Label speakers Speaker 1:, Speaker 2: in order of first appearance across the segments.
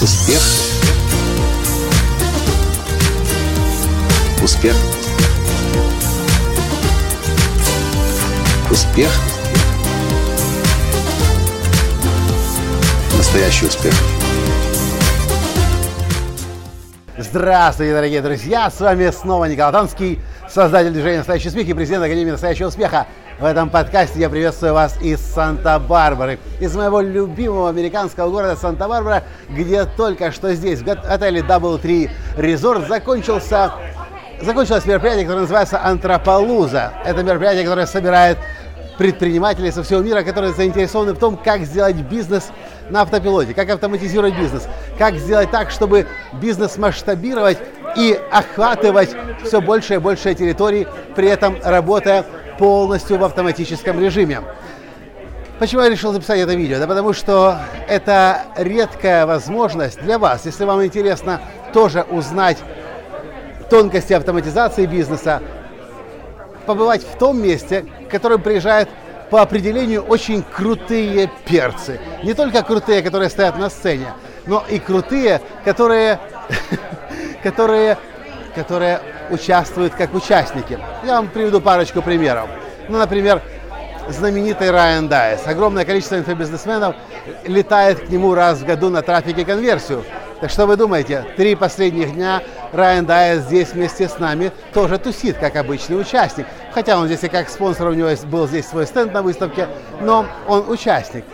Speaker 1: Успех. Успех. Успех. Настоящий успех.
Speaker 2: Здравствуйте, дорогие друзья! С вами снова Николай Танский, создатель движения «Настоящий успех» и президент Академии «Настоящего успеха». В этом подкасте я приветствую вас из Санта-Барбары, из моего любимого американского города Санта-Барбара, где только что здесь, в отеле Double Tree Resort, закончился, закончилось мероприятие, которое называется «Антрополуза». Это мероприятие, которое собирает предпринимателей со всего мира, которые заинтересованы в том, как сделать бизнес на автопилоте, как автоматизировать бизнес, как сделать так, чтобы бизнес масштабировать и охватывать все больше и больше территорий, при этом работая полностью в автоматическом режиме. Почему я решил записать это видео? Да потому что это редкая возможность для вас, если вам интересно тоже узнать тонкости автоматизации бизнеса, побывать в том месте, к которому приезжают по определению очень крутые перцы. Не только крутые, которые стоят на сцене, но и крутые, которые, которые которые участвуют как участники. Я вам приведу парочку примеров. Ну, например, знаменитый Райан Дайс. Огромное количество инфобизнесменов летает к нему раз в году на трафик и конверсию. Так что вы думаете, три последних дня Райан Дайс здесь вместе с нами тоже тусит, как обычный участник. Хотя он здесь и как спонсор, у него был здесь свой стенд на выставке, но он участник.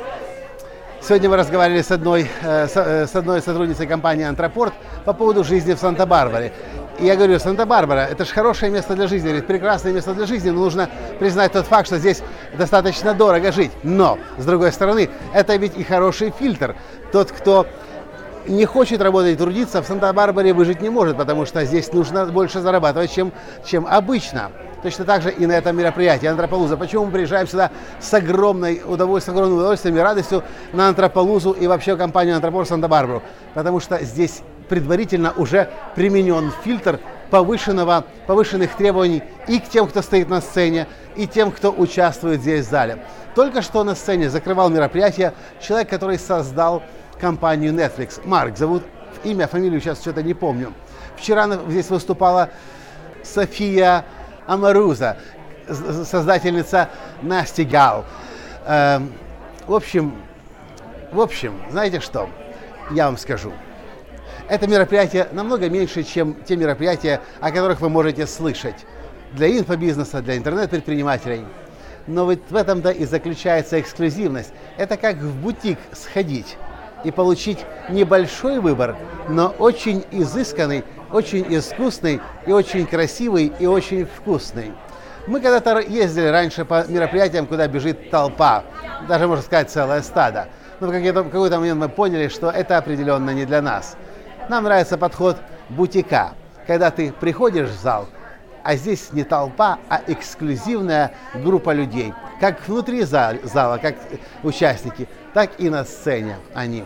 Speaker 2: Сегодня мы разговаривали с одной, э, э, с одной сотрудницей компании «Антропорт» по поводу жизни в Санта-Барбаре. И я говорю, Санта-Барбара, это же хорошее место для жизни, говорит, прекрасное место для жизни, но нужно признать тот факт, что здесь достаточно дорого жить. Но, с другой стороны, это ведь и хороший фильтр. Тот, кто не хочет работать и трудиться, в Санта-Барбаре выжить не может, потому что здесь нужно больше зарабатывать, чем, чем обычно. Точно так же и на этом мероприятии Антрополуза. Почему мы приезжаем сюда с огромной удовольствием, с огромным удовольствием и радостью на Антрополузу и вообще компанию Антропор Санта-Барбару? Потому что здесь предварительно уже применен фильтр повышенного, повышенных требований и к тем, кто стоит на сцене, и тем, кто участвует здесь в зале. Только что на сцене закрывал мероприятие человек, который создал компанию Netflix. Марк зовут, имя, фамилию сейчас что-то не помню. Вчера здесь выступала София Амаруза, создательница Насти Гал. Эм, в общем, в общем, знаете что? Я вам скажу – это мероприятие намного меньше, чем те мероприятия, о которых вы можете слышать для инфобизнеса, для интернет-предпринимателей. Но вот в этом-то и заключается эксклюзивность. Это как в бутик сходить и получить небольшой выбор, но очень изысканный, очень искусный и очень красивый и очень вкусный. Мы когда-то ездили раньше по мероприятиям, куда бежит толпа, даже можно сказать целое стадо. Но в какой-то момент мы поняли, что это определенно не для нас. Нам нравится подход бутика, когда ты приходишь в зал, а здесь не толпа, а эксклюзивная группа людей. Как внутри зала, как участники, так и на сцене они.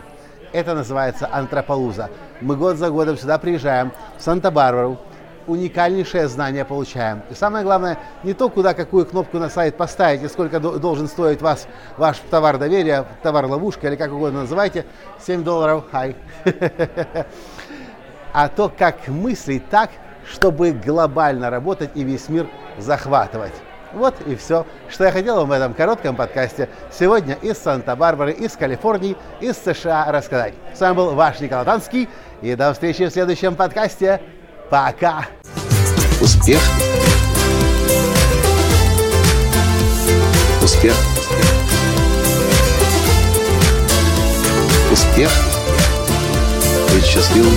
Speaker 2: Это называется антрополуза. Мы год за годом сюда приезжаем, в Санта-Барбару, уникальнейшее знание получаем. И самое главное, не то, куда какую кнопку на сайт поставить и сколько должен стоить вас ваш товар доверия, товар ловушка или как угодно называйте, 7 долларов, хай. А то, как мыслить так, чтобы глобально работать и весь мир захватывать. Вот и все, что я хотел вам в этом коротком подкасте сегодня из Санта-Барбары, из Калифорнии, из США рассказать. С вами был ваш Николай Танский, и до встречи в следующем подкасте. Пока!
Speaker 1: Успех! Успех! Успех! Быть счастливым,